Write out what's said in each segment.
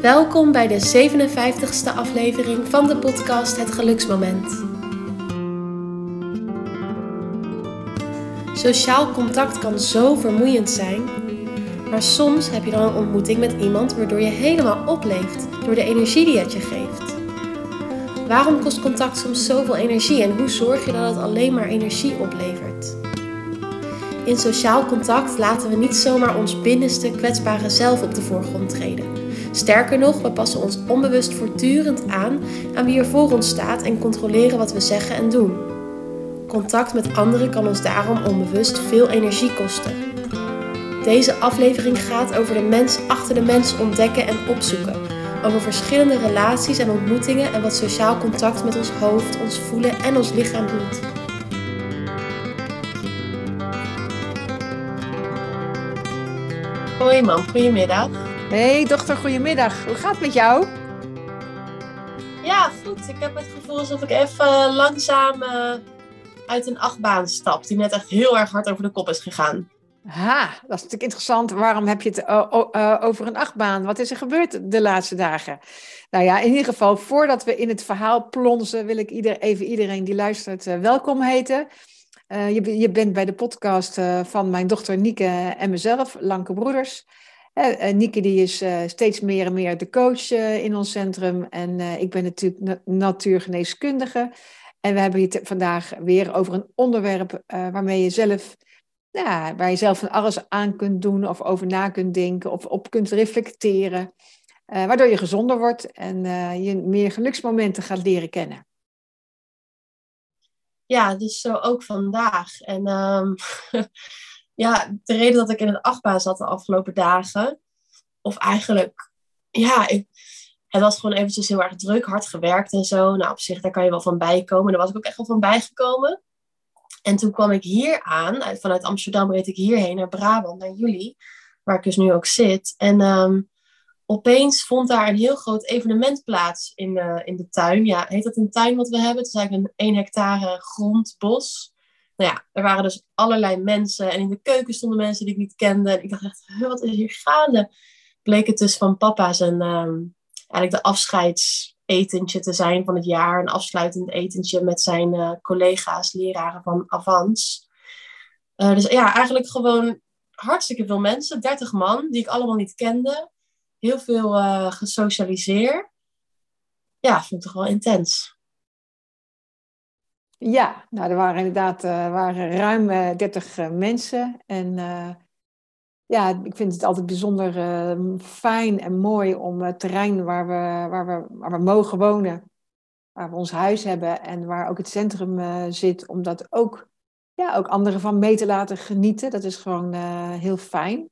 Welkom bij de 57ste aflevering van de podcast Het Geluksmoment. Sociaal contact kan zo vermoeiend zijn, maar soms heb je dan een ontmoeting met iemand waardoor je helemaal opleeft door de energie die het je geeft. Waarom kost contact soms zoveel energie en hoe zorg je dat het alleen maar energie oplevert? In sociaal contact laten we niet zomaar ons binnenste kwetsbare zelf op de voorgrond treden. Sterker nog, we passen ons onbewust voortdurend aan aan wie er voor ons staat en controleren wat we zeggen en doen. Contact met anderen kan ons daarom onbewust veel energie kosten. Deze aflevering gaat over de mens achter de mens ontdekken en opzoeken. Over verschillende relaties en ontmoetingen en wat sociaal contact met ons hoofd, ons voelen en ons lichaam doet. Hoi mam, goedemiddag. Hey dochter, goedemiddag. Hoe gaat het met jou? Ja, goed. Ik heb het gevoel alsof ik even langzaam uh, uit een achtbaan stap, die net echt heel erg hard over de kop is gegaan. Ha, dat is natuurlijk interessant. Waarom heb je het uh, uh, over een achtbaan? Wat is er gebeurd de laatste dagen? Nou ja, in ieder geval, voordat we in het verhaal plonzen, wil ik ieder, even iedereen die luistert welkom heten. Je, je, bent bij de podcast van mijn dochter Nieke en mezelf, Lanke Broeders. Uh, Nieke die is steeds meer en meer de coach in ons centrum. En ik ben natuurlijk na natuurgeneeskundige. En we hebben het vandaag weer over een onderwerp waarmee je zelf, ja, waar je zelf van alles aan kunt doen of over na kunt denken of op kunt reflecteren. waardoor je gezonder wordt en je meer geluksmomenten gaat leren kennen. Ja, dus zo ook vandaag. En um, ja, de reden dat ik in het achtbaan zat de afgelopen dagen, of eigenlijk, ja, ik, het was gewoon eventjes heel erg druk, hard gewerkt en zo. Nou, op zich, daar kan je wel van bijkomen. Daar was ik ook echt wel van bijgekomen. En toen kwam ik hier aan, vanuit Amsterdam reed ik hierheen naar Brabant, naar jullie, waar ik dus nu ook zit. En um, opeens vond daar een heel groot evenement plaats in, in de tuin. Ja, heet dat een tuin wat we hebben? Het is eigenlijk een 1 hectare grondbos. Nou ja, er waren dus allerlei mensen. En in de keuken stonden mensen die ik niet kende. En ik dacht echt, wat is hier gaande? Bleek het dus van papa zijn, um, eigenlijk de afscheidsetentje te zijn van het jaar. Een afsluitend etentje met zijn uh, collega's, leraren van Avans. Uh, dus ja, eigenlijk gewoon hartstikke veel mensen. 30 man, die ik allemaal niet kende. Heel veel uh, gesocialiseerd. Ja, vond ik toch wel intens. Ja, nou, er waren inderdaad waren ruim uh, eh, 30 uh, eh, mensen. En ja, ik vind het altijd bijzonder fijn en mooi om het terrein waar we, waar, we, waar we mogen wonen, waar we ons huis hebben en waar ook het centrum zit, om dat ook, ja, ook anderen van mee te laten genieten. Dat is gewoon heel fijn.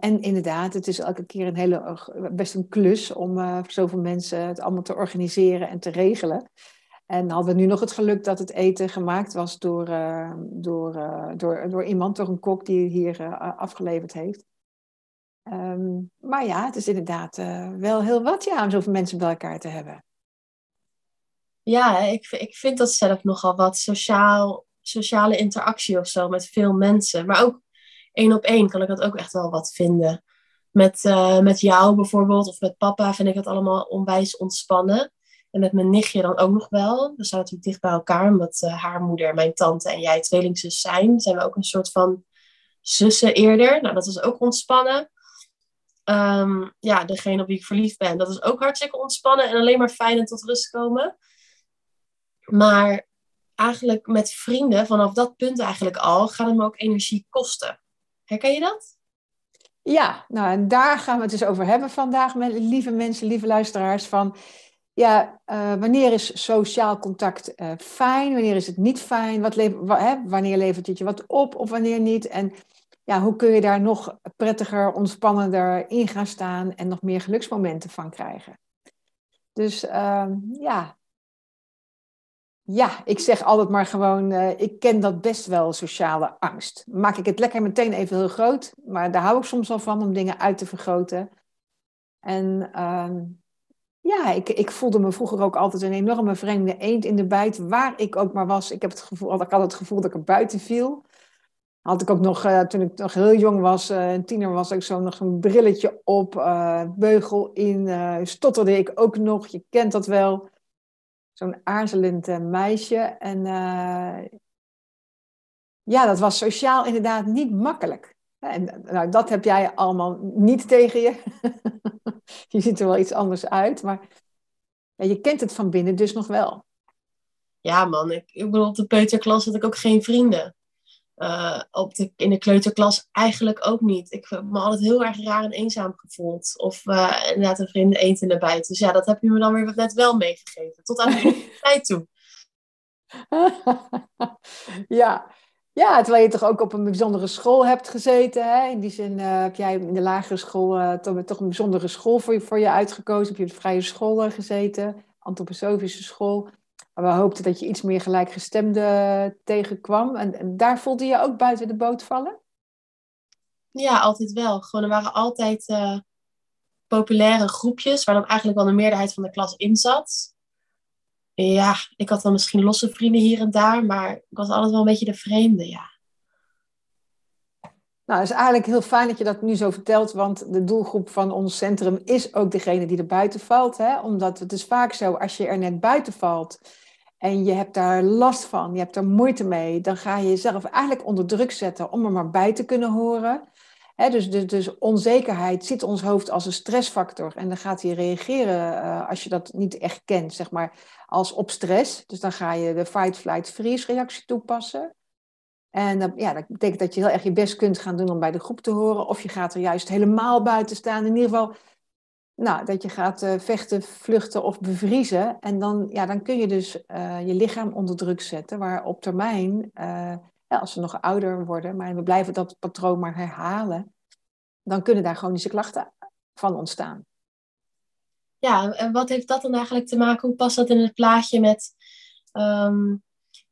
en inderdaad, het is elke keer een hele, best een klus om voor zoveel mensen het allemaal te organiseren en te regelen. En hadden we nu nog het geluk dat het eten gemaakt was door, uh, door, uh, door, door iemand, door een kok die hier uh, afgeleverd heeft. Um, maar ja, het is inderdaad wel heel wat ja, om zoveel mensen bij elkaar te hebben. Ja, ik, ik vind dat zelf nogal wat sociaal, sociale interactie of zo met veel mensen. Maar ook één op één kan ik dat ook echt wel wat vinden. Met, met jou bijvoorbeeld of met papa vind ik het allemaal onwijs ontspannen. En met mijn nichtje dan ook nog wel. We natuurlijk dicht bij elkaar, omdat uh, haar moeder, mijn tante en jij tweelingzus zijn. Zijn we ook een soort van zussen eerder. Nou, dat is ook ontspannen. Um, ja, degene op wie ik verliefd ben, dat is ook hartstikke ontspannen en alleen maar fijn en tot rust komen. Maar eigenlijk met vrienden, vanaf dat punt eigenlijk al, gaat het me ook energie kosten. Herken je dat? Ja, nou en daar gaan we het dus over hebben vandaag, lieve mensen, lieve luisteraars. Van ja, uh, wanneer is sociaal contact uh, fijn? Wanneer is het niet fijn? Wat hè, wanneer levert het je wat op of wanneer niet? En ja, hoe kun je daar nog prettiger, ontspannender in gaan staan en nog meer geluksmomenten van krijgen? Dus uh, ja. Ja, ik zeg altijd maar gewoon, uh, ik ken dat best wel, sociale angst. Maak ik het lekker meteen even heel groot, maar daar hou ik soms wel van om dingen uit te vergroten. En ehm, Ja, ik, ik voelde me vroeger ook altijd een enorme vreemde eend in de bijt, waar ik ook maar was. Ik, heb het gevoel, ik had het gevoel dat ik er buiten viel. Had ik ook nog, uh, toen ik nog heel jong was, uh, een tiener was, ik zo nog een brilletje op, uh, beugel in, stotterde ik ook nog. Je kent dat wel. Zo'n aarzelend meisje. En ja, dat was sociaal inderdaad niet makkelijk. En nou, dat heb jij allemaal niet tegen je. je ziet er wel iets anders uit, maar ja, je kent het van binnen dus nog wel. Ja, man. Ik, ik bedoel, op de peuterklas had ik ook geen vrienden. Uh, op de, in de kleuterklas eigenlijk ook niet. Ik heb me altijd heel erg raar en eenzaam gevoeld. Of uh, inderdaad een eend in de bijt. Dus ja, dat heb je me dan weer net wel meegegeven. Tot aan de tijd toe. ja, ja, terwijl je toch ook op een bijzondere school hebt gezeten. Hè? In die zin uh, heb jij in de lagere school uh, toch, toch, een bijzondere school voor je, voor je uitgekozen. Heb je op de vrije school uh, gezeten, antroposofische school. Maar we hoopten dat je iets meer gelijkgestemde tegenkwam. En, en, daar voelde je ook buiten de boot vallen? Ja, altijd wel. Gewoon, er waren altijd populaire groepjes waar dan eigenlijk wel de meerderheid van de klas in zat ja, ik had dan misschien losse vrienden hier en daar, maar ik was altijd wel een beetje de vreemde, ja. Nou, het is eigenlijk heel fijn dat je dat nu zo vertelt, want de doelgroep van ons centrum is ook degene die er buiten valt. Hè? Omdat het is vaak zo, als je er net buiten valt en je hebt daar last van, je hebt er moeite mee, dan ga je jezelf eigenlijk onder druk zetten om er maar bij te kunnen horen dus, dus, dus, onzekerheid ziet ons hoofd als een stressfactor. En dan gaat hij reageren uh, als je dat niet echt kent, zeg maar, als op stress. Dus dan ga je de fight, flight, freeze reactie toepassen. En dat, ja, dat betekent dat je heel erg je best kunt gaan doen om bij de groep te horen. Of je gaat er juist helemaal buiten staan. In ieder geval, nou, dat je gaat uh, vechten, vluchten of bevriezen. En dan, ja, dan kun je dus uh, je lichaam onder druk zetten. Waar op termijn ja, als ze nog ouder worden, maar we blijven dat patroon maar herhalen, dan kunnen daar chronische klachten van ontstaan. Ja, en wat heeft dat dan eigenlijk te maken? Hoe past dat in het plaatje met ehm,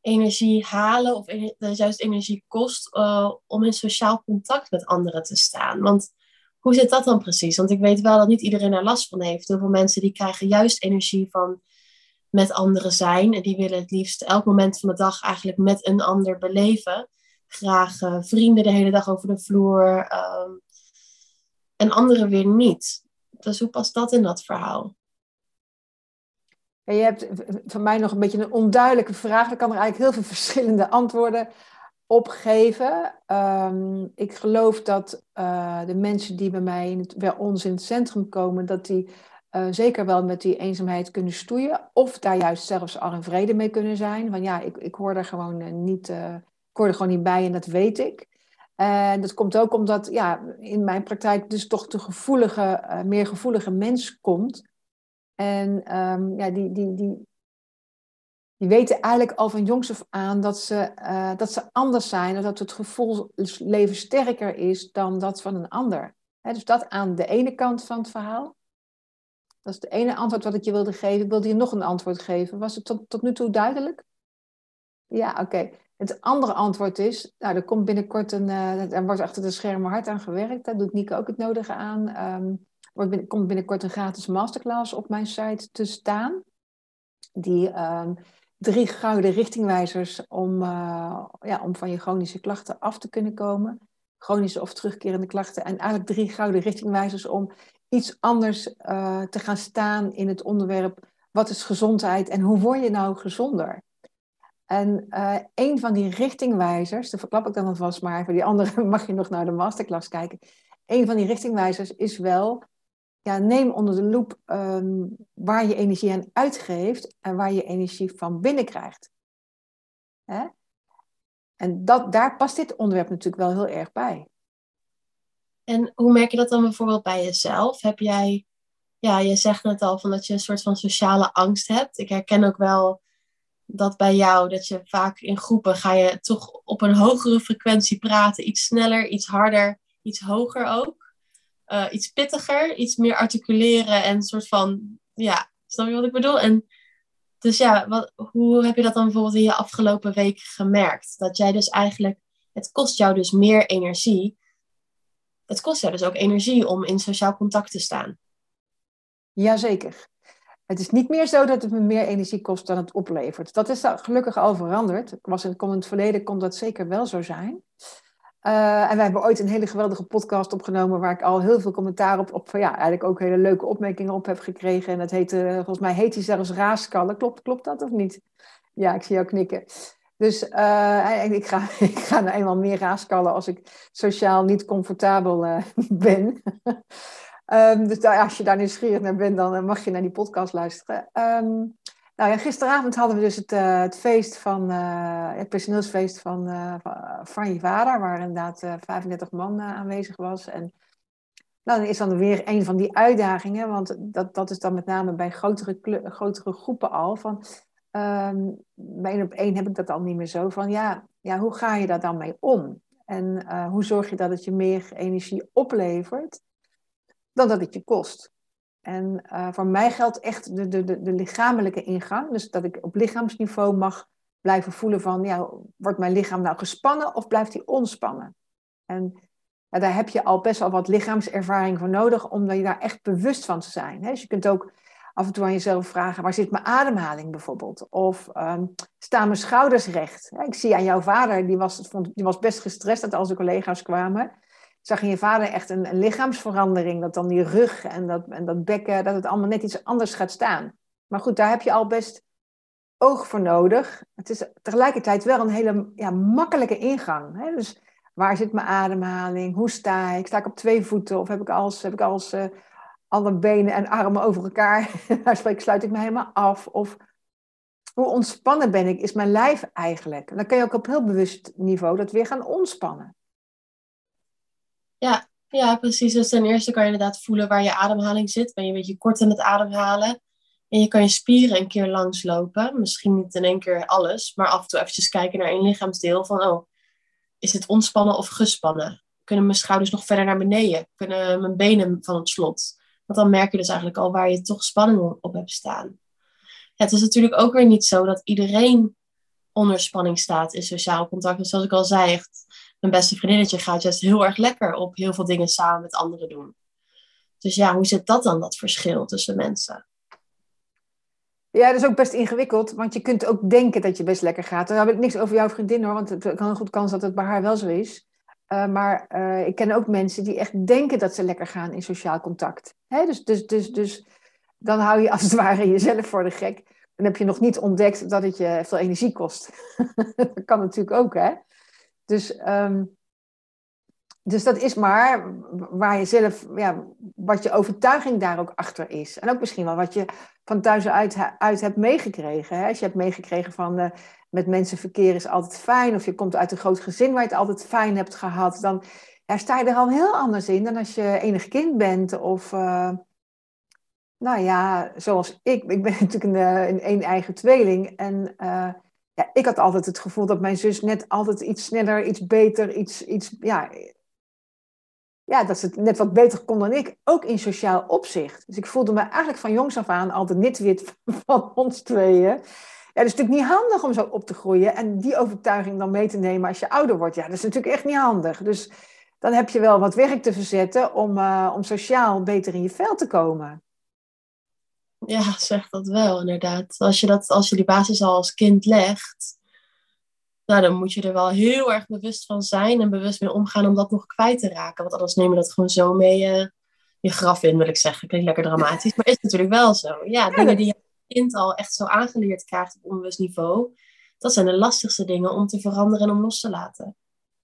energie halen of juist energie kost uh, om in sociaal contact met anderen te staan? Want hoe zit dat dan precies? Want ik weet wel dat niet iedereen er last van heeft. Heel veel mensen die krijgen juist energie van met anderen zijn. En die willen het liefst elk moment van de dag eigenlijk met een ander beleven. Graag uh, vrienden de hele dag over de vloer. Um, en anderen weer niet. Dus hoe past dat in dat verhaal? Je hebt voor mij nog een beetje een onduidelijke vraag. Ik kan er eigenlijk heel veel verschillende antwoorden op geven. Um, ik geloof dat uh, de mensen die bij mij bij ons in het centrum komen, dat die uh, zeker wel met die eenzaamheid kunnen stoeien. Of daar juist zelfs al in vrede mee kunnen zijn. Van ja, ik, ik hoor er gewoon uh, niet, uh, hoor er gewoon niet bij en dat weet ik. En dat komt ook omdat ja, in mijn praktijk dus toch de gevoelige, meer gevoelige mens komt. En um, ja, die, die, die, die weten eigenlijk al van jongs af aan dat ze, dat ze anders zijn. En dat het gevoelsleven sterker is dan dat van een ander. dus dat aan de ene kant van het verhaal. Dat is het ene antwoord wat ik je wilde geven. Ik wilde je nog een antwoord geven. Was het tot, tot nu toe duidelijk? Ja, oké. Het andere antwoord is, nou, er komt binnenkort een, uh, er wordt achter de schermen hard aan gewerkt. Daar doet Nico ook het nodige aan. Er komt binnenkort een gratis masterclass op mijn site te staan. Die um, drie gouden richtingwijzers om, uh, ja, om van je chronische klachten af te kunnen komen. Chronische of terugkerende klachten. En eigenlijk drie gouden richtingwijzers om iets anders uh, te gaan staan in het onderwerp wat is gezondheid en hoe word je nou gezonder? En uh, een van die richtingwijzers, dat verklap ik dan alvast maar, voor die andere mag je nog naar de masterclass kijken. Een van die richtingwijzers is wel, ja, neem onder de loep um, waar je energie aan uitgeeft en waar je energie van binnenkrijgt. Hè? En dat, daar past dit onderwerp natuurlijk wel heel erg bij. En hoe merk je dat dan bijvoorbeeld bij jezelf? Heb jij, ja, je zegt net al van dat je een soort van sociale angst hebt. Ik herken ook wel dat bij jou, dat je vaak in groepen ga je toch op een hogere frequentie praten. Iets sneller, iets harder, iets hoger ook. Uh, iets pittiger, iets meer articuleren en een soort van, ja, snap je wat ik bedoel? En dus ja, wat, hoe heb je dat dan bijvoorbeeld in je afgelopen week gemerkt? Dat jij dus eigenlijk, het kost jou dus meer energie het kost jou dus ook energie om in sociaal contact te staan. Jazeker. Het is niet meer zo dat het me meer energie kost dan het oplevert. Dat is gelukkig al veranderd. Was in, het verleden kon dat zeker wel zo zijn. Uh, en wij hebben ooit een hele geweldige podcast opgenomen waar ik al heel veel commentaar op, op ja, eigenlijk ook hele leuke opmerkingen op heb gekregen. En dat heette, volgens mij heet hij zelfs Raaskallen. Klopt, klopt dat of niet? Ja, ik zie jou knikken. Dus uh, ik, ga, ik ga nou eenmaal meer raaskallen als ik sociaal niet comfortabel uh, ben. um, dus daar, als je daar nieuwsgierig naar bent, dan mag je naar die podcast luisteren. Um, nou ja, gisteravond hadden we dus het, het feest van, het personeelsfeest van, van je vader, waar inderdaad 35 man aanwezig was. En nou, dan is dan weer een van die uitdagingen, want dat, dat is dan met name bij grotere, grotere groepen al. Van, um, bij één op één heb ik dat al niet meer zo van, ja, ja hoe ga je daar dan mee om? En hoe zorg je dat het je meer energie oplevert dan dat het je kost? En uh, voor mij geldt echt de, de, de, de, lichamelijke ingang. Dus dat ik op lichaamsniveau mag blijven voelen van, ja, wordt mijn lichaam nou gespannen of blijft hij ontspannen? En ja, daar heb je al best wel wat lichaamservaring voor nodig om je daar echt bewust van te zijn. Hè? Dus je kunt ook af en toe aan jezelf vragen, waar zit mijn ademhaling bijvoorbeeld? Of um, staan mijn schouders recht? Ik zie aan jouw vader, die was, die was best gestrest dat al zijn collega's kwamen zag in je vader echt een, lichaamsverandering. Dat dan die rug en dat, en dat bekken, dat het allemaal net iets anders gaat staan. Maar goed, daar heb je al best oog voor nodig. Het is tegelijkertijd wel een hele ja, makkelijke ingang. Hè? Dus waar zit mijn ademhaling? Hoe sta ik? Sta ik op twee voeten? Of heb ik als, heb ik als uh, alle benen en armen over elkaar? Daar sluit ik me helemaal af. Of hoe ontspannen ben ik? Is mijn lijf eigenlijk? En dan kan je ook op heel bewust niveau dat weer gaan ontspannen. Ja, ja, precies. Dus ten eerste kan je inderdaad voelen waar je ademhaling zit. Ben je een beetje kort aan het ademhalen. En je kan je spieren een keer langslopen. Misschien niet in één keer alles, maar af en toe eventjes kijken naar één lichaamsdeel. Van, oh, is het ontspannen of gespannen? Kunnen mijn schouders nog verder naar beneden? Kunnen mijn benen van het slot? Want dan merk je dus eigenlijk al waar je toch spanning op hebt staan. Het is natuurlijk ook weer niet zo dat iedereen onder spanning staat in sociaal contact. Dus zoals ik al zei, echt mijn beste vriendinnetje gaat juist heel erg lekker op heel veel dingen samen met anderen doen. Dus ja, hoe zit dat dan, dat verschil tussen mensen? Ja, dat is ook best ingewikkeld, want je kunt ook denken dat je best lekker gaat. Dan heb ik niks over jouw vriendin hoor, want het kan een goed kans dat het bij haar wel zo is. Uh, maar uh, ik ken ook mensen die echt denken dat ze lekker gaan in sociaal contact. Hè? Dus, dus, dus, dus dan hou je als het ware jezelf voor de gek. Dan heb je nog niet ontdekt dat het je veel energie kost. dat kan natuurlijk ook, hè? Dus, um, dus dat is maar waar je zelf, ja, wat je overtuiging daar ook achter is. En ook misschien wel wat je van thuis uit, uit hebt meegekregen. Hè? Als je hebt meegekregen van met mensen verkeer is altijd fijn, of je komt uit een groot gezin waar je het altijd fijn hebt gehad, dan ja, sta je er al heel anders in dan als je enig kind bent. Of, uh, nou ja, zoals ik. Ik ben natuurlijk een, eh, een, een eigen tweeling. En uh, ja, ik had altijd het gevoel dat mijn zus net altijd iets sneller, iets beter, iets, iets ja, ja, dat ze het net wat beter kon dan ik, ook in sociaal opzicht. Dus ik voelde me eigenlijk van jongs af aan altijd nitwit van ons tweeën. Ja, dat is natuurlijk niet handig om zo op te groeien en die overtuiging dan mee te nemen als je ouder wordt. Ja, dat is natuurlijk echt niet handig. Dus dan heb je wel wat werk te verzetten om, uh, om sociaal beter in je vel te komen. Ja, zeg dat wel, inderdaad. Als je, dat, als je die basis al als kind legt, nou, dan moet je er wel heel erg bewust van zijn en bewust mee omgaan om dat nog kwijt te raken. Want anders neem je dat gewoon zo mee uh, je graf in, wil ik zeggen. Klinkt lekker dramatisch, maar is natuurlijk wel zo. Ja, dingen die je kind al echt zo aangeleerd krijgt op onbewust niveau, dat zijn de lastigste dingen om te veranderen en om los te laten.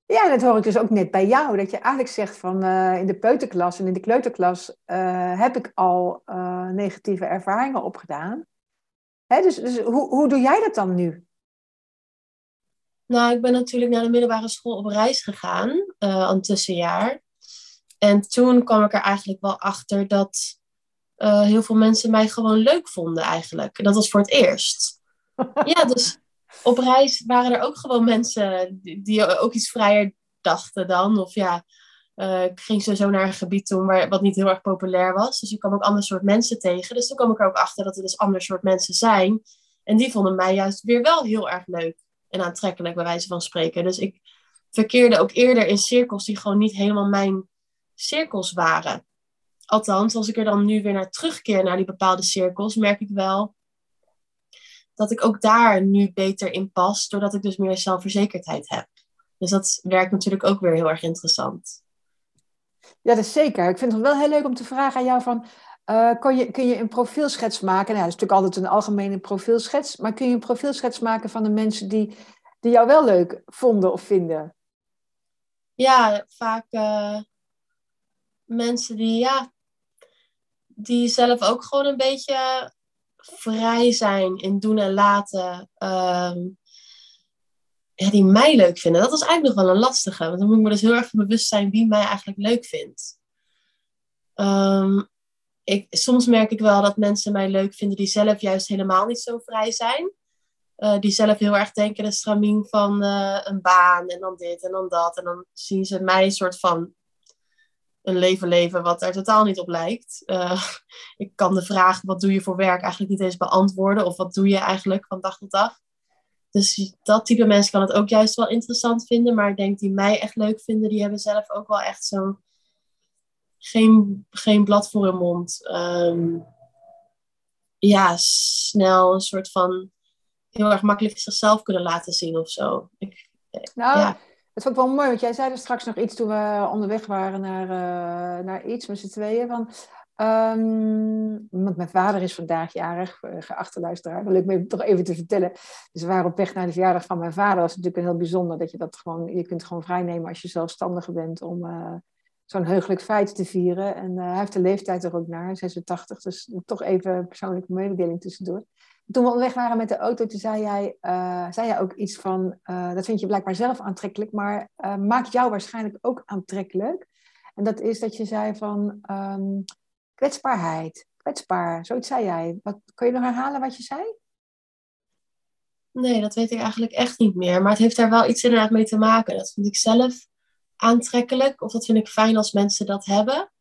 Ja, dat hoor ik dus ook net bij jou. Dat je eigenlijk zegt van uh, in de peuterklas en in de kleuterklas uh, heb ik al uh, negatieve ervaringen opgedaan. Hè, dus dus hoe, hoe doe jij dat dan nu? Nou, ik ben natuurlijk naar de middelbare school op reis gegaan, een tussenjaar. En toen kwam ik er eigenlijk wel achter dat heel veel mensen mij gewoon leuk vonden eigenlijk. En dat was voor het eerst. ja, dus op reis waren er ook gewoon mensen die, ook iets vrijer dachten dan. Of ja, uh, ik ging sowieso naar een gebied toen waar, wat niet heel erg populair was. Dus ik kwam ook ander soort mensen tegen. Dus toen kwam ik er ook achter dat er dus ander soort mensen zijn. En die vonden mij juist weer wel heel erg leuk en aantrekkelijk, bij wijze van spreken. Dus ik verkeerde ook eerder in cirkels die gewoon niet helemaal mijn cirkels waren. Althans, als ik er dan nu weer naar terugkeer naar die bepaalde cirkels, merk ik wel dat ik ook daar nu beter in pas, doordat ik dus meer zelfverzekerdheid heb. Dus dat werkt natuurlijk ook weer heel erg interessant. Ja, dat is zeker. Ik vind het wel heel leuk om te vragen aan jou van, uh, kun, je, kun je een profielschets maken? Nou, dat is natuurlijk altijd een algemene profielschets, maar kun je een profielschets maken van de mensen die, die jou wel leuk vonden of vinden? Ja, vaak uh, mensen die, ja, die zelf ook gewoon een beetje vrij zijn in doen en laten. Um, ja, die mij leuk vinden. Dat is eigenlijk nog wel een lastige. Want dan moet ik me dus heel erg bewust zijn wie mij eigenlijk leuk vindt. Um, ik, soms merk ik wel dat mensen mij leuk vinden die zelf juist helemaal niet zo vrij zijn. Uh, die zelf heel erg denken de stramien van uh, een baan en dan dit en dan dat. En dan zien ze mij een soort van een leven leven wat er totaal niet op lijkt. Uh, ik kan de vraag wat doe je voor werk eigenlijk niet eens beantwoorden. Of wat doe je eigenlijk van dag tot dag. Dus dat type mensen kan het ook juist wel interessant vinden. Maar ik denk die mij echt leuk vinden, die hebben zelf ook wel echt zo'n geen, geen blad voor hun mond. Um, ja, snel een soort van heel erg makkelijk zichzelf kunnen laten zien of zo. Ik, nou, ja. Het vond ik wel mooi, want jij zei er straks nog iets toen we onderweg waren naar, uh, naar iets met z'n tweeën. Van, um, want mijn vader is vandaag jarig, uh, geachte luisteraar. Leuk me toch even te vertellen. Dus we waren op weg naar de verjaardag van mijn vader. Dat is natuurlijk heel bijzonder dat je dat gewoon, je kunt gewoon vrijnemen als je zelfstandige bent om uh, zo'n heugelijk feit te vieren. En hij heeft de leeftijd er ook naar, 86. Dus toch even een persoonlijke mededeling tussendoor. Toen we onderweg waren met de auto, toen zei jij, uh, zei jij ook iets van, uh, dat vind je blijkbaar zelf aantrekkelijk, maar uh, maakt jou waarschijnlijk ook aantrekkelijk. En dat is dat je zei van um, kwetsbaarheid, kwetsbaar, zoiets zei jij. Wat, kun je nog herhalen wat je zei? Nee, dat weet ik eigenlijk echt niet meer. Maar het heeft daar wel iets inderdaad mee te maken. Dat vind ik zelf aantrekkelijk, of dat vind ik fijn als mensen dat hebben.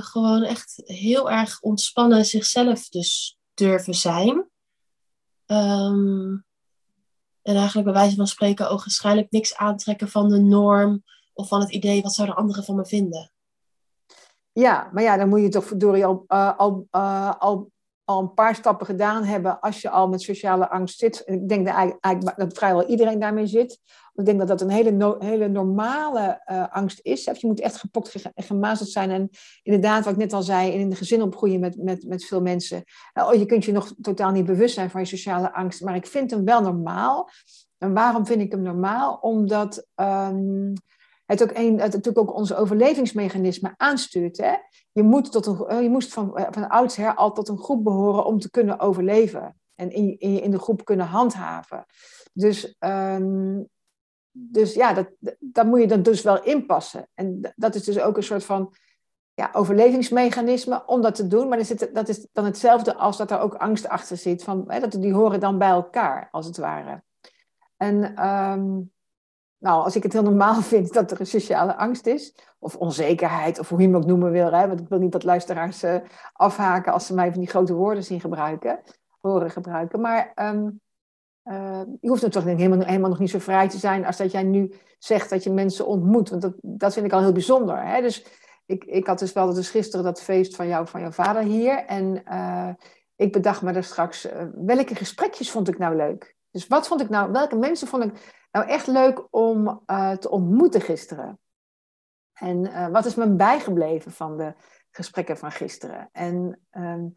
gewoon echt heel erg ontspannen zichzelf dus durven zijn. Um, en eigenlijk bij wijze van spreken ook waarschijnlijk niks aantrekken van de norm of van het idee wat zouden anderen van me vinden. Ja, maar ja, dan moet je toch verdorie al, uh, al, uh, al al een paar stappen gedaan hebben als je al met sociale angst zit. Ik denk dat, eigenlijk, dat vrijwel iedereen daarmee zit. Ik denk dat dat een hele, hele normale uh, angst is. Je moet echt gepokt en gemazeld zijn. En inderdaad, wat ik net al zei, in een gezin opgroeien met, met, met veel mensen. Uh, je kunt je nog totaal niet bewust zijn van je sociale angst. Maar ik vind hem wel normaal. En waarom vind ik hem normaal? Omdat um, het ook een, het natuurlijk ook onze overlevingsmechanisme aanstuurt. Hè? Je, moet tot een, eh, je moest van, eh, van oudsher al tot een groep behoren om te kunnen overleven. En in, in, de groep kunnen handhaven. Dus, um, dus ja, dat, dat moet je dan dus wel inpassen. En dat is dus ook een soort van ja, overlevingsmechanisme om dat te doen. Maar zit, dat is dan hetzelfde als dat er ook angst achter zit. Van, hè, dat, die horen dan bij elkaar, als het ware. En um, nou, als ik het heel normaal vind dat er een sociale angst is, of onzekerheid, of hoe je hem ook noemen wil, hè, want ik wil niet dat luisteraars uh, afhaken als ze mij van die grote woorden zien gebruiken, horen gebruiken. Maar um, uh, je hoeft natuurlijk helemaal, helemaal nog niet zo vrij te zijn als dat jij nu zegt dat je mensen ontmoet, want dat, dat vind ik al heel bijzonder. Hè? Dus ik, ik had dus wel dus gisteren dat feest van, jou, van jouw vader hier en uh, ik bedacht me daar straks, welke gesprekjes vond ik nou leuk? Dus wat vond ik nou, welke mensen vond ik nou echt leuk om uh, te ontmoeten gisteren. En uh, wat is me bijgebleven van de gesprekken van gisteren? En um,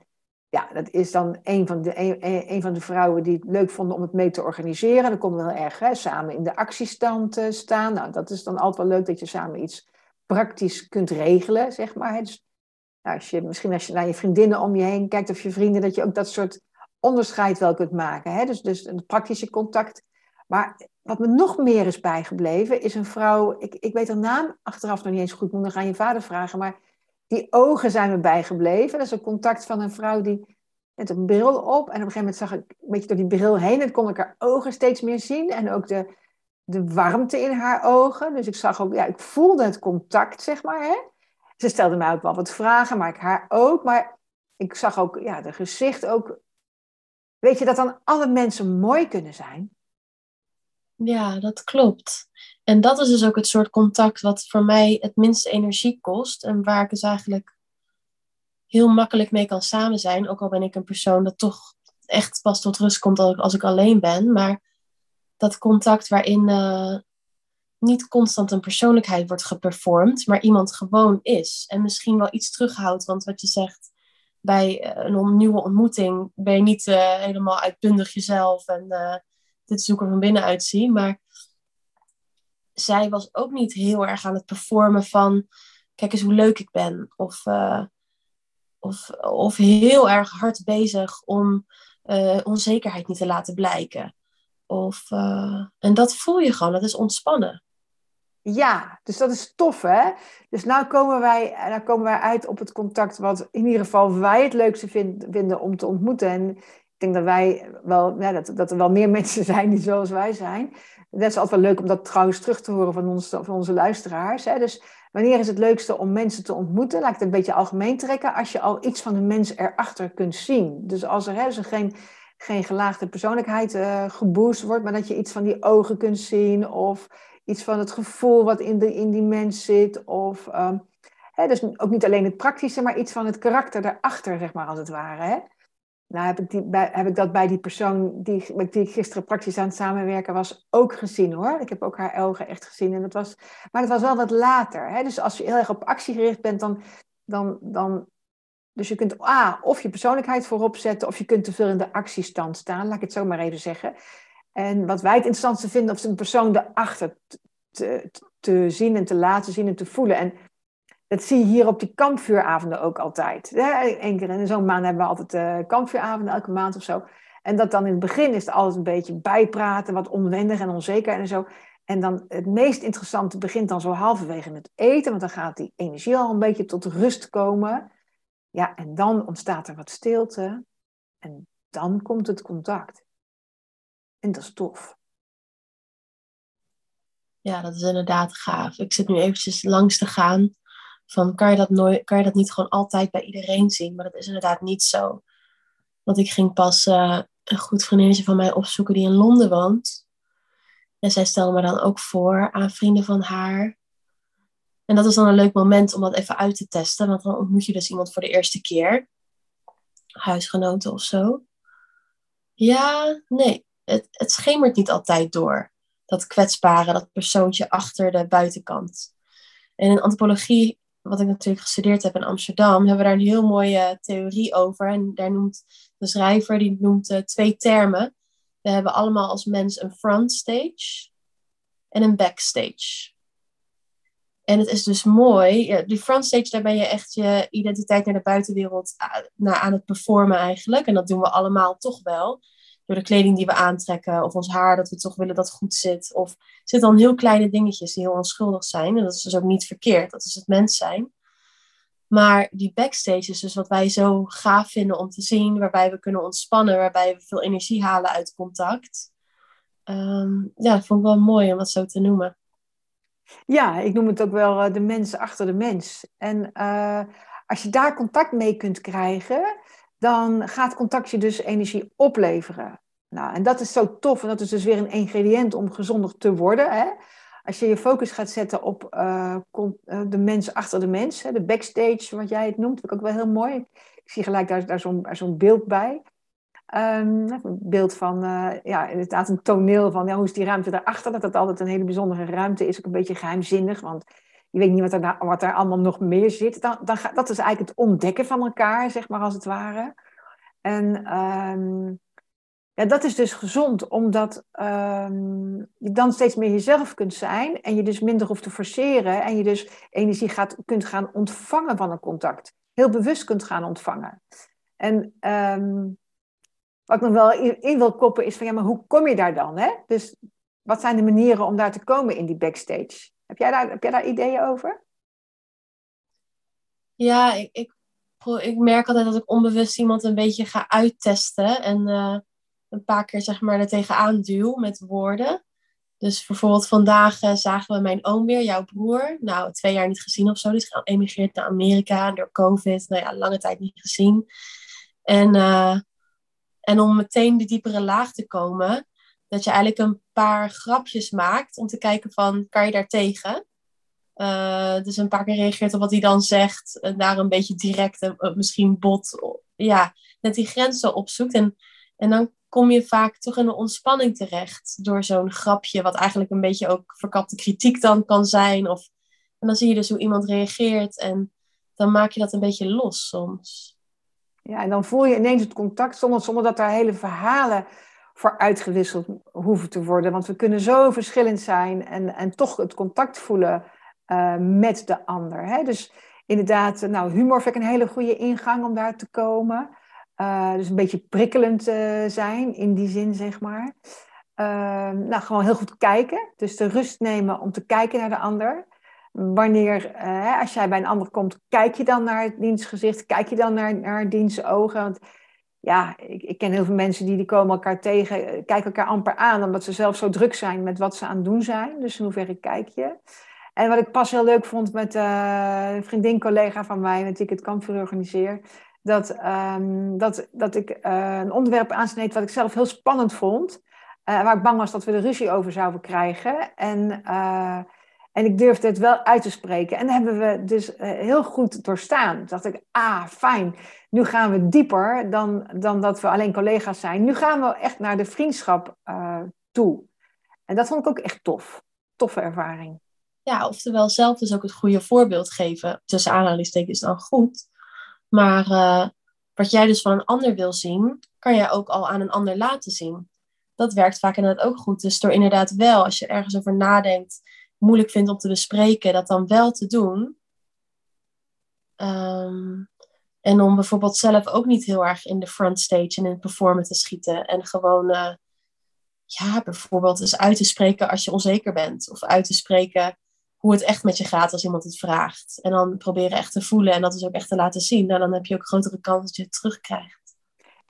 ja, dat is dan een van, de, een, een, van de vrouwen die het leuk vonden om het mee te organiseren. Dan konden we heel erg hè, samen in de actiestand uh, staan. Nou, dat is dan altijd wel leuk dat je samen iets praktisch kunt regelen, zeg maar. Dus, nou, als je, misschien als je naar je vriendinnen om je heen kijkt of je vrienden, dat je ook dat soort onderscheid wel kunt maken. Hè? Dus, dus het praktische contact. Maar wat me nog meer is bijgebleven, is een vrouw, ik, ik weet haar naam achteraf nog niet eens goed, moet nog aan je vader vragen, maar die ogen zijn me bijgebleven. Dat is een contact van een vrouw die met een bril op. En op een gegeven moment zag ik een beetje door die bril heen en kon ik haar ogen steeds meer zien. En ook de, de warmte in haar ogen. Dus ik zag ook, ja, ik voelde het contact, zeg maar. Hè? Ze stelde mij ook wel wat vragen, maar ik haar ook. Maar ik zag ook, ja, de gezicht ook. Weet je dat dan alle mensen mooi kunnen zijn? Ja, dat klopt. En dat is dus ook het soort contact wat voor mij het minste energie kost. En waar ik dus eigenlijk heel makkelijk mee kan samen zijn. Ook al ben ik een persoon dat toch echt pas tot rust komt als ik, alleen ben. Maar dat contact waarin uh, niet constant een persoonlijkheid wordt geperformd, maar iemand gewoon is. En misschien wel iets terughoudt. Want wat je zegt, bij eh, een nieuwe ontmoeting ben je niet uh, helemaal uitbundig jezelf en dit zoeken van binnenuit. Maar zij was ook niet heel erg aan het performen van kijk eens hoe leuk ik ben. Of, of, of heel erg hard bezig om onzekerheid niet te laten blijken. Of, en dat voel je gewoon, dat is ontspannen. Ja, dus dat is tof, hè? Dus nu komen wij, nou komen wij uit op het contact wat in ieder geval wij het leukste vinden om te ontmoeten. En denk dat wij wel, ja, dat, dat er wel meer mensen zijn die zoals wij zijn. Dat is altijd wel leuk om dat trouwens terug te horen van, ons, van onze luisteraars. Hè? Dus wanneer is het leukste om mensen te ontmoeten? Laat ik het een beetje algemeen trekken. Als je al iets van de mens erachter kunt zien. Dus als er, hè, dus geen, geen gelaagde persoonlijkheid uh, geboost wordt, maar dat je iets van die ogen kunt zien of iets van het gevoel wat in, de, in die mens zit. Of um, hè, dus ook niet alleen het praktische, maar iets van het karakter daarachter, zeg maar, als het ware. Hè? Nou heb ik, die, heb ik dat bij die persoon die, met die gisteren praktisch aan het samenwerken was ook gezien hoor. Ik heb ook haar ogen echt gezien. En dat was, maar dat was wel wat later. Hè? Dus als je heel erg op actie gericht bent, dan, dan, dan. Dus je kunt A, of je persoonlijkheid voorop zetten, of je kunt te veel in de actiestand staan, laat ik het zo maar even zeggen. En wat wij het interessantste vinden, of een persoon erachter te, te, zien en te laten zien en te voelen. En dat zie je hier op die kampvuuravonden ook altijd. Eén keer in zo'n maand hebben we altijd uh, kampvuuravonden, elke maand of zo. En dat dan in het begin is het altijd een beetje bijpraten, wat onwendig en onzeker en zo. En dan het meest interessante begint dan zo halverwege met eten, want dan gaat die energie al een beetje tot rust komen. Ja, en dan ontstaat er wat stilte. En dan komt het contact. En dat is tof. Ja, dat is inderdaad gaaf. Ik zit nu eventjes langs te gaan van kan je dat, nooit, kan je dat niet gewoon altijd bij iedereen zien? Maar dat is inderdaad niet zo. Want ik ging pas uh, een goed vriendinnetje van mij opzoeken die in Londen woont. En zij stelde me dan ook voor aan vrienden van haar. En dat is dan een leuk moment om dat even uit te testen. Want dan ontmoet je dus iemand voor de eerste keer. Huisgenoten of zo. Ja, nee het, het schemert niet altijd door. Dat kwetsbare, dat persoontje achter de buitenkant. En in antropologie, wat ik natuurlijk gestudeerd heb in Amsterdam, hebben we daar een heel mooie theorie over. En daar noemt de schrijver, die noemt uh, twee termen. We hebben allemaal als mens een frontstage en een backstage. En het is dus mooi. Die frontstage, daar ben je echt je identiteit naar de buitenwereld aan, aan het performen eigenlijk. En dat doen we allemaal toch wel door de kleding die we aantrekken of ons haar, dat we toch willen dat goed zit. Of zitten dan heel kleine dingetjes die heel onschuldig zijn. En dat is dus ook niet verkeerd, dat is het mens zijn. Maar die backstage is dus wat wij zo gaaf vinden om te zien, waarbij we kunnen ontspannen, waarbij we veel energie halen uit contact. Ehm, ja, dat vond ik wel mooi om dat zo te noemen. Ja, ik noem het ook wel eh, de mens achter de mens. En uh, als je daar contact mee kunt krijgen, dan gaat contact je dus energie opleveren. Nou, en dat is zo tof. En dat is dus weer een ingrediënt om gezonder te worden. Hè? Als je je focus gaat zetten op uh, de mens achter de mens, hè? de backstage, wat jij het noemt, vind ik ook wel heel mooi. Ik zie gelijk daar, daar zo'n beeld bij. Um, een beeld van, uh, ja, inderdaad een toneel van ja, hoe is die ruimte daarachter. Dat dat altijd een hele bijzondere ruimte is, ook een beetje geheimzinnig. Want je weet niet wat er, nou, wat er allemaal nog meer zit. Dan, dan dat is eigenlijk het ontdekken van elkaar, zeg maar, als het ware. En um, ja, dat is dus gezond, omdat um, je dan steeds meer jezelf kunt zijn en je dus minder hoeft te forceren en je dus energie gaat, kunt gaan ontvangen van een contact. Heel bewust kunt gaan ontvangen. En um, wat ik nog wel in wil koppen is van, ja, maar hoe kom je daar dan? Hè? Dus wat zijn de manieren om daar te komen in die backstage? Heb jij daar, ideeën over? Ja, ik, ik, ik merk altijd dat ik onbewust iemand een beetje ga uittesten. En uh, een paar keer zeg maar er tegenaan duw met woorden. Dus bijvoorbeeld vandaag uh, zagen we mijn oom weer, jouw broer. Nou, twee jaar niet gezien of zo. Die is geëmigreerd naar Amerika door COVID. Nou ja, lange tijd niet gezien. En, uh, en om meteen de diepere laag te komen, dat je eigenlijk een paar grapjes maakt om te kijken van, kan je daar tegen? Uh, dus een paar keer reageert op wat hij dan zegt. En daar een beetje direct, uh, misschien bot. Ja, net die grenzen opzoekt. En, en dan kom je vaak toch in een ontspanning terecht. Door zo'n grapje, wat eigenlijk een beetje ook verkapte kritiek dan kan zijn. Of, en dan zie je dus hoe iemand reageert. En dan maak je dat een beetje los soms. Ja, en dan voel je ineens het contact zonder, zonder dat daar hele verhalen voor uitgewisseld hoeven te worden. Want we kunnen zo verschillend zijn en, en toch het contact voelen uh, met de ander. Hè? Dus inderdaad, nou, humor vind ik een hele goede ingang om daar te komen. Uh, dus een beetje prikkelend uh, zijn in die zin, zeg maar. Ehm, nou, gewoon heel goed kijken. Dus de rust nemen om te kijken naar de ander. Wanneer, als jij bij een ander komt, kijk je dan naar diens gezicht? Kijk je dan naar, naar diens ogen? Want ja, ik, ik, ken heel veel mensen die, die komen elkaar tegen, kijken elkaar amper aan, omdat ze zelf zo druk zijn met wat ze aan het doen zijn. Dus in hoeverre kijk je? En wat ik pas heel leuk vond met uh, een vriendin, collega van mij, met wie ik het kampvuur organiseer, dat, um, dat, dat ik uh, een onderwerp aansneed wat ik zelf heel spannend vond, waar ik bang was dat we er ruzie over zouden krijgen. En, en ik durfde het wel uit te spreken. En dat hebben we dus heel goed doorstaan. Toen dacht ik, ah, fijn, nu gaan we dieper dan, dan dat we alleen collega's zijn. Nu gaan we echt naar de vriendschap toe. En dat vond ik ook echt tof. Toffe ervaring ja, oftewel zelf dus ook het goede voorbeeld geven. Tussen aanhalingstekens dan goed. Maar uh, wat jij dus van een ander wil zien, kan jij ook al aan een ander laten zien. Dat werkt vaak inderdaad ook goed. Dus door inderdaad wel, als je ergens over nadenkt, moeilijk vindt om te bespreken, dat dan wel te doen. Um, en om bijvoorbeeld zelf ook niet heel erg in de frontstage en in het performen te schieten. En gewoon, uh, ja, bijvoorbeeld eens uit te spreken als je onzeker bent. Of uit te spreken hoe het echt met je gaat als iemand het vraagt. En dan proberen echt te voelen en dat is ook echt te laten zien. Nou, dan heb je ook grotere kans dat je het terugkrijgt.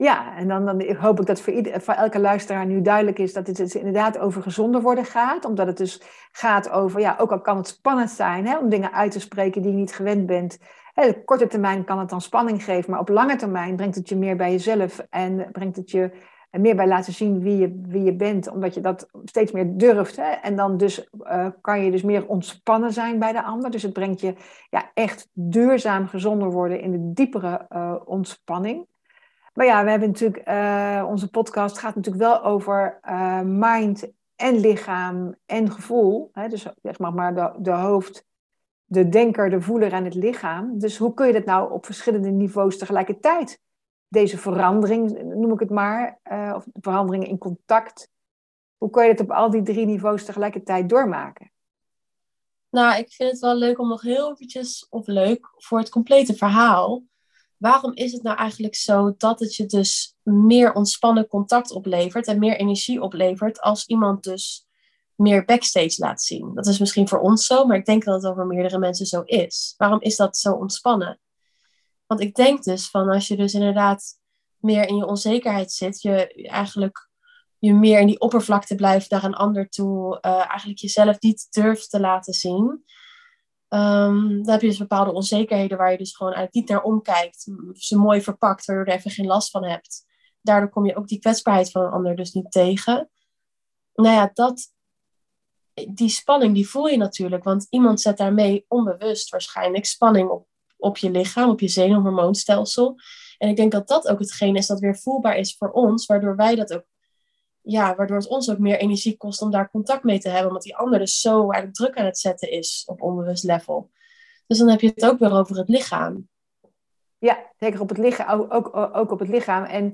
Ja, en dan, dan hoop ik dat voor, ieder, voor elke luisteraar nu duidelijk is dat het dus inderdaad over gezonder worden gaat. Omdat het dus gaat over, ja, ook al kan het spannend zijn hè, om dingen uit te spreken die je niet gewend bent. Hè, op korte termijn kan het dan spanning geven, maar op lange termijn brengt het je meer bij jezelf en brengt het je meer bij laten zien wie je, wie je bent, omdat je dat steeds meer durft. Hè? En dan dus, uh, kan je dus meer ontspannen zijn bij de ander. Dus het brengt je ja, echt duurzaam gezonder worden in de diepere uh, ontspanning. Maar ja, we hebben natuurlijk, uh, onze podcast gaat natuurlijk wel over mind en lichaam en gevoel. Hè? Dus zeg maar, maar de, de hoofd, de denker, de voeler en het lichaam. Dus hoe kun je dat nou op verschillende niveaus tegelijkertijd deze verandering, noem ik het maar, uh, of verandering in contact. Hoe kun je het op al die drie niveaus tegelijkertijd doormaken? Nou, ik vind het wel leuk om nog heel eventjes, of leuk, voor het complete verhaal. Waarom is het nou eigenlijk zo dat het je dus meer ontspannen contact oplevert en meer energie oplevert als iemand dus meer backstage laat zien? Dat is misschien voor ons zo, maar ik denk dat het over meerdere mensen zo is. Waarom is dat zo ontspannen? Want ik denk dus van als je dus inderdaad meer in je onzekerheid zit, je eigenlijk je meer in die oppervlakte blijft naar een ander toe, uh, eigenlijk jezelf niet durft te laten zien. Um, dan heb je dus bepaalde onzekerheden waar je dus gewoon eigenlijk niet naar omkijkt. Ze mooi verpakt, waardoor je er even geen last van hebt. Daardoor kom je ook die kwetsbaarheid van een ander dus niet tegen. Nou ja, dat, die spanning die voel je natuurlijk, want iemand zet daarmee onbewust waarschijnlijk spanning op op je lichaam, op je zenuwhormoonstelsel. En ik denk dat dat ook hetgeen is dat weer voelbaar is voor ons, waardoor wij dat ook, ja, waardoor het ons ook meer energie kost om daar contact mee te hebben, omdat die ander dus zo eigenlijk druk aan het zetten is op onbewust level. Dus dan heb je het ook weer over het lichaam. Ja, zeker op het lichaam, ook, ook, op het lichaam. En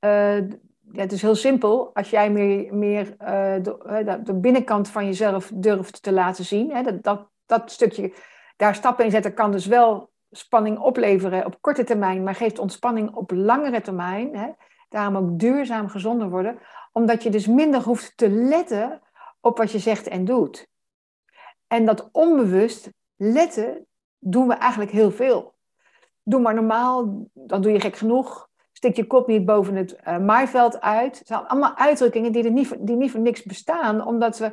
uh, ja, het is heel simpel. Als jij meer, meer uh, de, de, binnenkant van jezelf durft te laten zien, hè, dat, dat, dat stukje, daar stappen in zetten, kan dus wel spanning opleveren op korte termijn, maar geeft ontspanning op langere termijn. Hè? Daarom ook duurzaam gezonder worden, omdat je dus minder hoeft te letten op wat je zegt en doet. En dat onbewust letten doen we eigenlijk heel veel. Doe maar normaal, dan doe je gek genoeg. Stik je kop niet boven het uh, maaiveld uit. Het zijn allemaal uitdrukkingen die, er niet, die niet voor niks bestaan, omdat we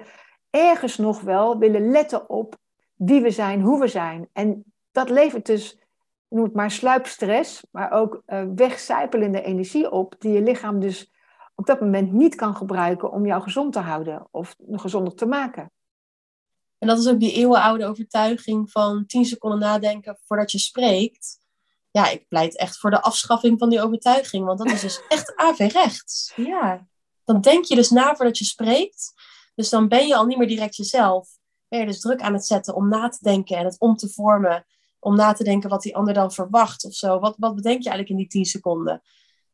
ergens nog wel willen letten op wie we zijn, hoe we zijn. En dat levert dus, noem het maar sluipstress, maar ook uh, wegcijpelende energie op, die je lichaam dus op dat moment niet kan gebruiken om jou gezond te houden of gezonder te maken. En dat is ook die eeuwenoude overtuiging van 10 seconden nadenken voordat je spreekt. Ja, ik pleit echt voor de afschaffing van die overtuiging, want dat is dus echt averechts. Ja. Dan denk je dus na voordat je spreekt. Dus dan ben je al niet meer direct jezelf. Ben je dus druk aan het zetten om na te denken en het om te vormen. Om na te denken wat die ander dan verwacht of zo. Wat, wat bedenk je eigenlijk in die 10 seconden?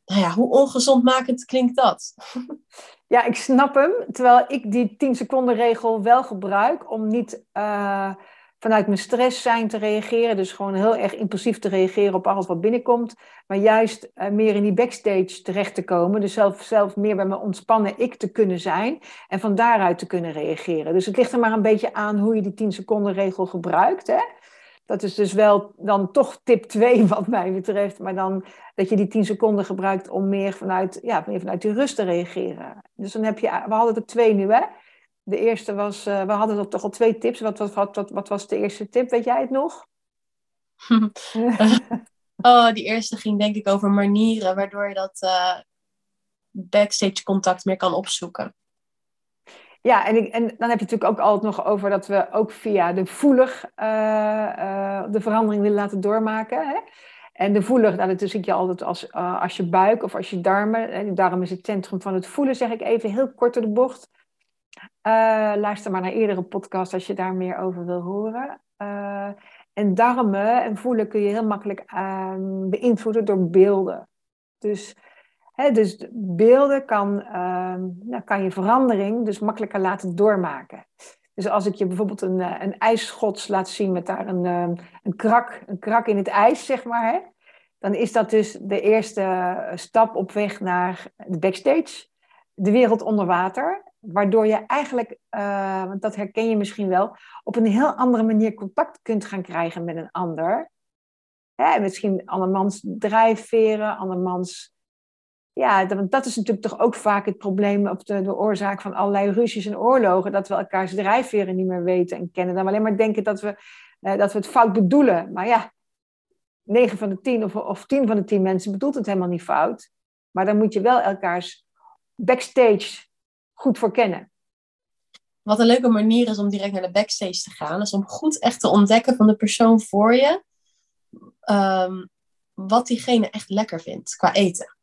Nou ja, hoe ongezondmakend klinkt dat? Ja, ik snap hem. Terwijl ik die 10 seconden regel wel gebruik om niet uh, vanuit mijn stress zijn te reageren. Dus gewoon heel erg impulsief te reageren op alles wat binnenkomt. Maar juist uh, meer in die backstage terecht te komen. Dus zelf, zelf meer bij mijn ontspannen ik te kunnen zijn. En van daaruit te kunnen reageren. Dus het ligt er maar een beetje aan hoe je die 10 seconden regel gebruikt. Hè? Dat is dus wel dan toch tip 2 wat mij betreft. Maar dan dat je die 10 seconden gebruikt om meer vanuit, ja, meer vanuit die rust te reageren. Dus dan heb je, we hadden er twee nu hè. De eerste was, uh, we hadden er toch al twee tips. Wat, wat, wat, wat, was de eerste tip? Weet jij het nog? oh, die eerste ging denk ik over manieren waardoor je dat uh, backstage contact meer kan opzoeken. Ja, en, en dan heb je natuurlijk ook altijd nog over dat we ook via de voelig uh, de verandering willen laten doormaken. Hè? En de voelig, nou, dat zie ik je altijd als, uh, als je buik of als je darmen. En daarom is het centrum van het voelen, zeg ik even heel kort door de bocht. luister maar naar eerdere podcast als je daar meer over wil horen. en darmen en voelen kun je heel makkelijk ehm, beïnvloeden door beelden. Dus dus beelden kan, nou, kan je verandering dus makkelijker laten doormaken. Dus als ik je bijvoorbeeld een, eh, een ijsschots laat zien met daar een, ehm, een, krak, een krak in het ijs, zeg maar, hè, dan is dat dus de eerste stap op weg naar de backstage, de wereld onder water. Waardoor je eigenlijk, uh, want dat herken je misschien wel, op een heel andere manier contact kunt gaan krijgen met een ander. Hè, misschien andermans drijfveren, andermans ja, dat, dat is natuurlijk toch ook vaak het probleem of de, de oorzaak van allerlei ruzies en oorlogen. Dat we elkaars drijfveren niet meer weten en kennen. Dan alleen maar denken dat we, eh, dat we het fout bedoelen. Maar ja, 9 van de 10 of, of 10 van de 10 mensen bedoelt het helemaal niet fout. Maar dan moet je wel elkaars backstage goed voor kennen. Wat een leuke manier is om direct naar de backstage te gaan, is om goed echt te ontdekken van de persoon voor je. Um, wat diegene echt lekker vindt qua eten.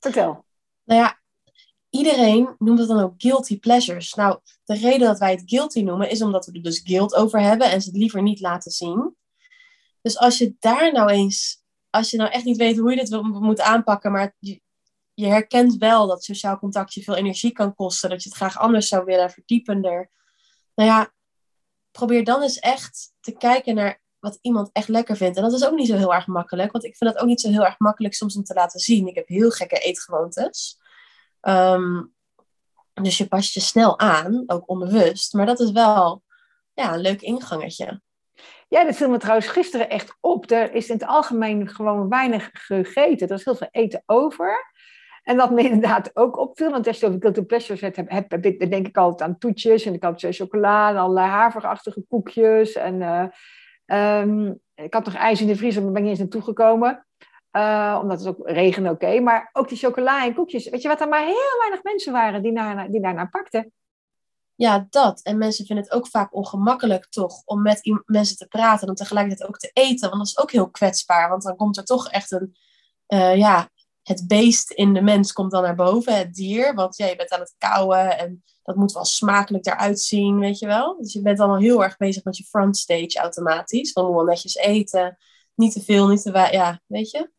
Vertel. Nou ja, iedereen noemt het dan ook guilty pleasures. Nou, de reden dat wij het guilty noemen is omdat we er dus guilt over hebben en ze het liever niet laten zien. Dus als je daar nou eens, als je nou echt niet weet hoe je dit moet aanpakken, maar je, je herkent wel dat sociaal contact je veel energie kan kosten, dat je het graag anders zou willen, verdiepender. Nou ja, probeer dan eens echt te kijken naar wat iemand echt lekker vindt. En dat is ook niet zo heel erg makkelijk, want ik vind dat ook niet zo heel erg makkelijk soms om te laten zien. Ik heb heel gekke eetgewoontes. Ehm, dus je past je snel aan, ook onbewust. Maar dat is wel ja, een leuk ingangetje. Ja, dat viel me trouwens gisteren echt op. Er is in het algemeen gewoon weinig gegeten. Er is heel veel eten over. En wat me inderdaad ook opviel, want als je over guilty pleasures hebt, heb, heb, ik, denk ik altijd aan toetjes en ik had chocola en allerlei haverachtige koekjes en uh, Um, ik had nog ijs in de vriezer, maar ben ik niet eens naartoe gekomen. Uh, omdat het ook regen oké. Maar ook die chocola en koekjes. Weet je wat er maar heel weinig mensen waren die, naar, die daarnaar pakten? Ja, dat. En mensen vinden het ook vaak ongemakkelijk toch om met mensen te praten en tegelijkertijd ook te eten. Want dat is ook heel kwetsbaar. Want dan komt er toch echt een, uh, ja, het beest in de mens komt dan naar boven, het dier. Want ja, je bent aan het kauwen en dat moet wel smakelijk eruit zien, weet je wel. Dus je bent dan al heel erg bezig met je frontstage automatisch. Van wel netjes eten, niet te veel, niet te weinig, ja, weet je.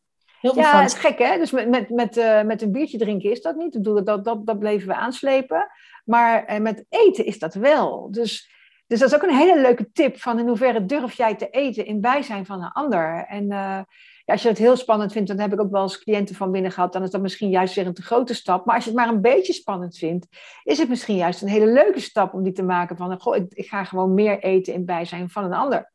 Heel veel ja, het is gek hè. Dus met, met, met, uh, met een biertje drinken is dat niet. Ik bedoel, dat, dat, dat bleven we aanslepen. Maar uh, met eten is dat wel. Dus, dus dat is ook een hele leuke tip van in hoeverre durf jij te eten in bijzijn van een ander. En uh, als je het heel spannend vindt, dan heb ik ook wel eens cliënten van binnen gehad, dan is dat misschien juist weer een te grote stap. Maar als je het maar een beetje spannend vindt, is het misschien juist een hele leuke stap om die te maken van, goh, ik, ik ga gewoon meer eten in bijzijn van een ander.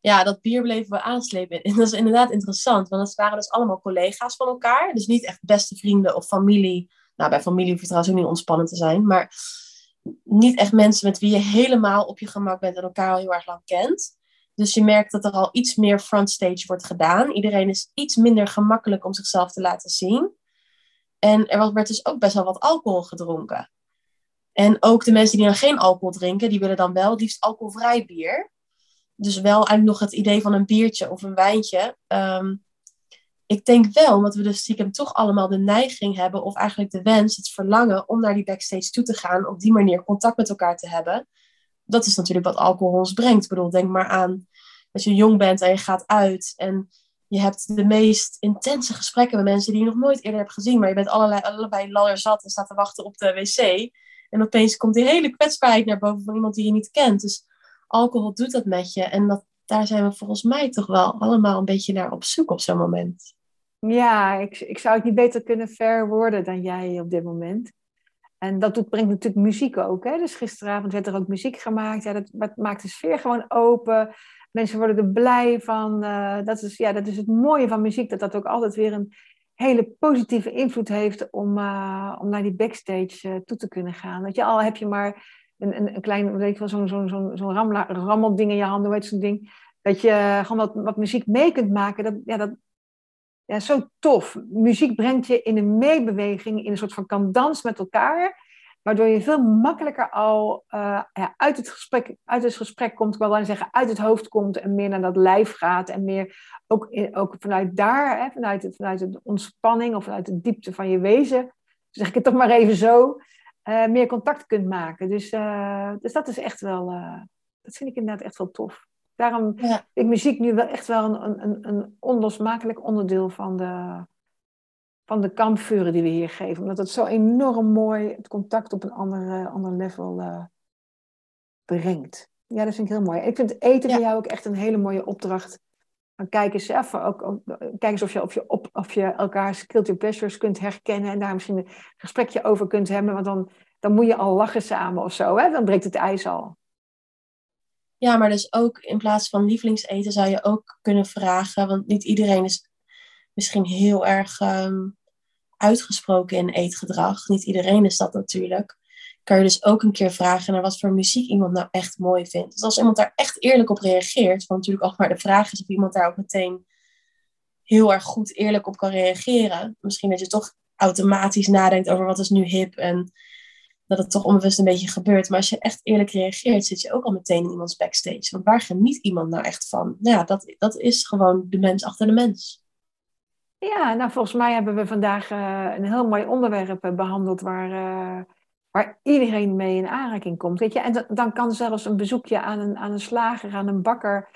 Ja, dat bier bleven we aanslepen. En dat is inderdaad interessant, want het waren dus allemaal collega's van elkaar. Dus niet echt beste vrienden of familie. Nou, bij familie hoef je trouwens ook niet ontspannend te zijn. Maar niet echt mensen met wie je helemaal op je gemak bent en elkaar al heel erg lang kent. Dus je merkt dat er al iets meer frontstage wordt gedaan. Iedereen is iets minder gemakkelijk om zichzelf te laten zien. En er werd dus ook best wel wat alcohol gedronken. En ook de mensen die dan geen alcohol drinken, die willen dan wel liefst alcoholvrij bier. Dus wel eigenlijk nog het idee van een biertje of een wijntje. Ehm, ik denk wel, omdat we dus stiekem toch allemaal de neiging hebben, of eigenlijk de wens, het verlangen om naar die backstage toe te gaan, op die manier contact met elkaar te hebben. Dat is natuurlijk wat alcohol ons brengt. Ik bedoel, denk maar aan als je jong bent en je gaat uit en je hebt de meest intense gesprekken met mensen die je nog nooit eerder hebt gezien, maar je bent allerlei, allebei ladder zat en staat te wachten op de wc. En opeens komt die hele kwetsbaarheid naar boven van iemand die je niet kent. Dus alcohol doet dat met je. En dat, daar zijn we volgens mij toch wel allemaal een beetje naar op zoek op zo'n moment. Ja, ik, ik zou het niet beter kunnen verwoorden dan jij op dit moment. En dat doet, brengt natuurlijk muziek ook. Hè? Dus gisteravond werd er ook muziek gemaakt. Ja, dat, maakt de sfeer gewoon open. Mensen worden er blij van. Uh, dat, is, ja, dat is het mooie van muziek, dat dat ook altijd weer een hele positieve invloed heeft om, uh, om naar die backstage uh, toe te kunnen gaan. Dat je al heb je maar een, een, een klein, weet je wel, zo'n zo'n zo'n zo'n rammelding in je handen, weet zo'n ding. Dat je gewoon wat, wat muziek mee kunt maken. Dat, ja, dat, ja, zo tof. Muziek brengt je in een meebeweging, in een soort van kan dans met elkaar. Waardoor je veel makkelijker al ja, uit, het gesprek, uit het gesprek komt, ik wil dan zeggen, uit het hoofd komt en meer naar dat lijf gaat. En meer ook, ook vanuit daar, hè, vanuit, vanuit de ontspanning of vanuit de diepte van je wezen, zeg ik het toch maar even zo, uh, meer contact kunt maken. Dus, uh, dus dat is echt wel, dat vind ik inderdaad echt wel tof. Daarom ja. vind ik muziek nu wel echt wel een, een, een onlosmakelijk onderdeel van de, van de kampvuren die we hier geven. Omdat het zo enorm mooi het contact op een ander, ander level uh, brengt. Ja, dat vind ik heel mooi. Ik vind eten ja. voor jou ook echt een hele mooie opdracht. Dan kijk eens even, ook, ook, kijk eens of je, of, je op, of je elkaars guilty pleasures kunt herkennen. En daar misschien een gesprekje over kunt hebben. Want dan, dan moet je al lachen samen of zo. Hè? Dan breekt het ijs al. Ja, maar dus ook in plaats van lievelingseten zou je ook kunnen vragen. Want niet iedereen is misschien heel erg um, uitgesproken in eetgedrag. Niet iedereen is dat natuurlijk. Kan je dus ook een keer vragen naar wat voor muziek iemand nou echt mooi vindt. Dus als iemand daar echt eerlijk op reageert, want natuurlijk ook maar de vraag is of iemand daar ook meteen heel erg goed eerlijk op kan reageren. Misschien dat je toch automatisch nadenkt over wat is nu hip en dat het toch onbewust een beetje gebeurt. Maar als je echt eerlijk reageert, zit je ook al meteen in iemands backstage. Want waar geniet iemand nou echt van? Nou ja, dat, dat is gewoon de mens achter de mens. Ja, nou volgens mij hebben we vandaag uh, een heel mooi onderwerp uh, behandeld waar, uh, waar iedereen mee in aanraking komt. Weet je? En dan kan zelfs een bezoekje aan een, aan een slager, aan een bakker,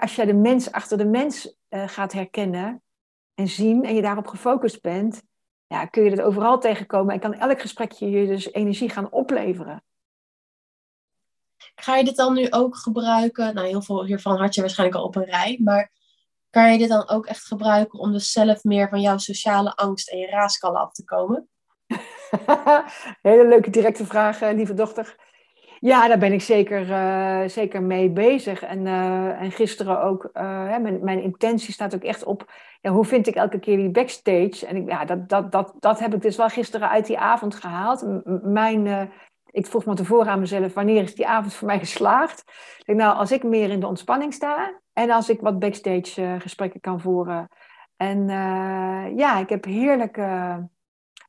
als je de mens achter de mens gaat herkennen en zien en je daarop gefocust bent, ja, kun je dat overal tegenkomen en kan elk gesprekje je dus energie gaan opleveren. Ga je dit dan nu ook gebruiken? Nou, heel veel hiervan had je waarschijnlijk al op een rij, maar kan je dit dan ook echt gebruiken om dus zelf meer van jouw sociale angst en je raaskallen af te komen? Hele leuke directe vraag, eh, lieve dochter. Ja, daar ben ik zeker, uh, zeker mee bezig. En, uh, en gisteren ook, uh, hè, mijn, intentie staat ook echt op, hoe vind ik elke keer die backstage? En ja, dat, dat, dat, dat heb ik dus wel gisteren uit die avond gehaald. Mijn, ik vroeg me tevoren aan mezelf, wanneer is die avond voor mij geslaagd? Ik denk, nou, als ik meer in de ontspanning sta en als ik wat backstage gesprekken kan voeren. En ja, ik heb heerlijke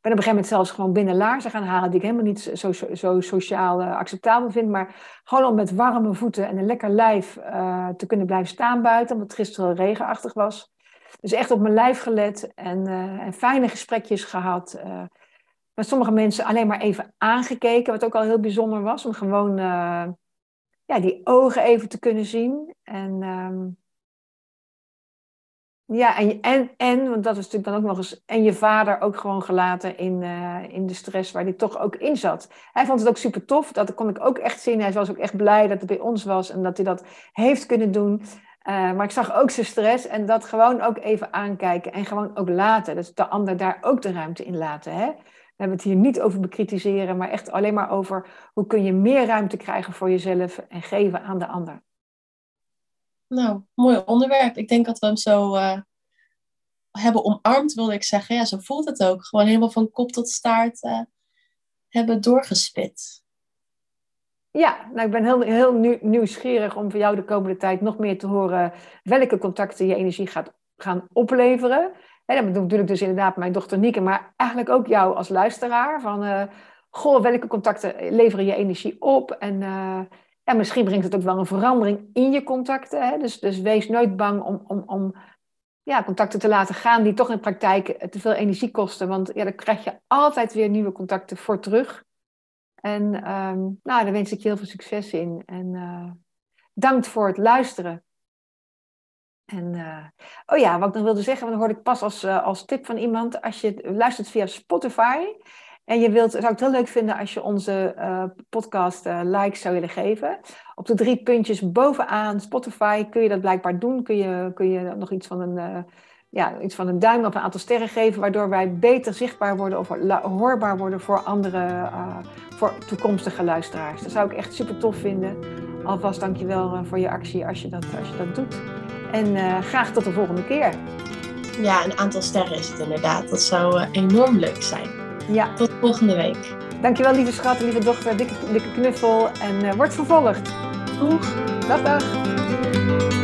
ben op een gegeven moment zelfs gewoon binnen laarzen gaan halen die ik helemaal niet zo, zo, sociaal uh, acceptabel vind. Maar gewoon om met warme voeten en een lekker lijf uh, te kunnen blijven staan buiten, omdat het gisteren regenachtig was. Dus echt op mijn lijf gelet en, uh, en fijne gesprekjes gehad. met sommige mensen alleen maar even aangekeken, wat ook al heel bijzonder was. Om gewoon ja, die ogen even te kunnen zien. En um, ja, en, en, en, want dat is natuurlijk dan ook nog eens. En je vader ook gewoon gelaten in, uh, in de stress waar hij toch ook in zat. Hij vond het ook super tof. Dat kon ik ook echt zien. Hij was ook echt blij dat het bij ons was en dat hij dat heeft kunnen doen. Uh, maar ik zag ook zijn stress en dat gewoon ook even aankijken en gewoon ook laten. Dus de ander daar ook de ruimte in laten. Hè? We hebben het hier niet over bekritiseren, maar echt alleen maar over hoe kun je meer ruimte krijgen voor jezelf en geven aan de ander. Nou, mooi onderwerp. Ik denk dat we hem zo uh, hebben omarmd, wilde ik zeggen. Ja, zo voelt het ook. Gewoon helemaal van kop tot staart uh, hebben doorgespit. Ja, nou, ik ben heel, heel nieuwsgierig om voor jou de komende tijd nog meer te horen welke contacten je energie gaat gaan opleveren. En dat bedoel natuurlijk dus inderdaad mijn dochter Nieke, maar eigenlijk ook jou als luisteraar. Van, uh, goh, welke contacten leveren je energie op? En ja, misschien brengt het ook wel een verandering in je contacten. Hè? Dus, dus wees nooit bang om, om, om ja, contacten te laten gaan die toch in praktijk te veel energie kosten. Want ja, dan krijg je altijd weer nieuwe contacten voor terug. En um, nou, daar wens ik je heel veel succes in. En uh, dank voor het luisteren. En uh, oh ja, wat ik nog wilde zeggen, dan hoorde ik pas als, uh, als tip van iemand. Als je luistert via Spotify en je wilt, zou ik het heel leuk vinden als je onze uh, podcast uh, likes zou willen geven. Op de drie puntjes bovenaan Spotify kun je dat blijkbaar doen. Kun je, kun je nog iets van een, uh, ja, iets van een duim of een aantal sterren geven, waardoor wij beter zichtbaar worden of hoorbaar worden voor andere, voor toekomstige luisteraars. Dat zou ik echt super tof vinden. Alvast dankjewel voor je actie als je dat, als je dat doet. En graag tot de volgende keer. Ja, een aantal sterren is het inderdaad. Dat zou enorm leuk zijn. Ja. Tot volgende week. Dankjewel lieve schat, lieve dochter. Dikke, dikke knuffel en uh, word vervolgd. Doeg. Dag dag.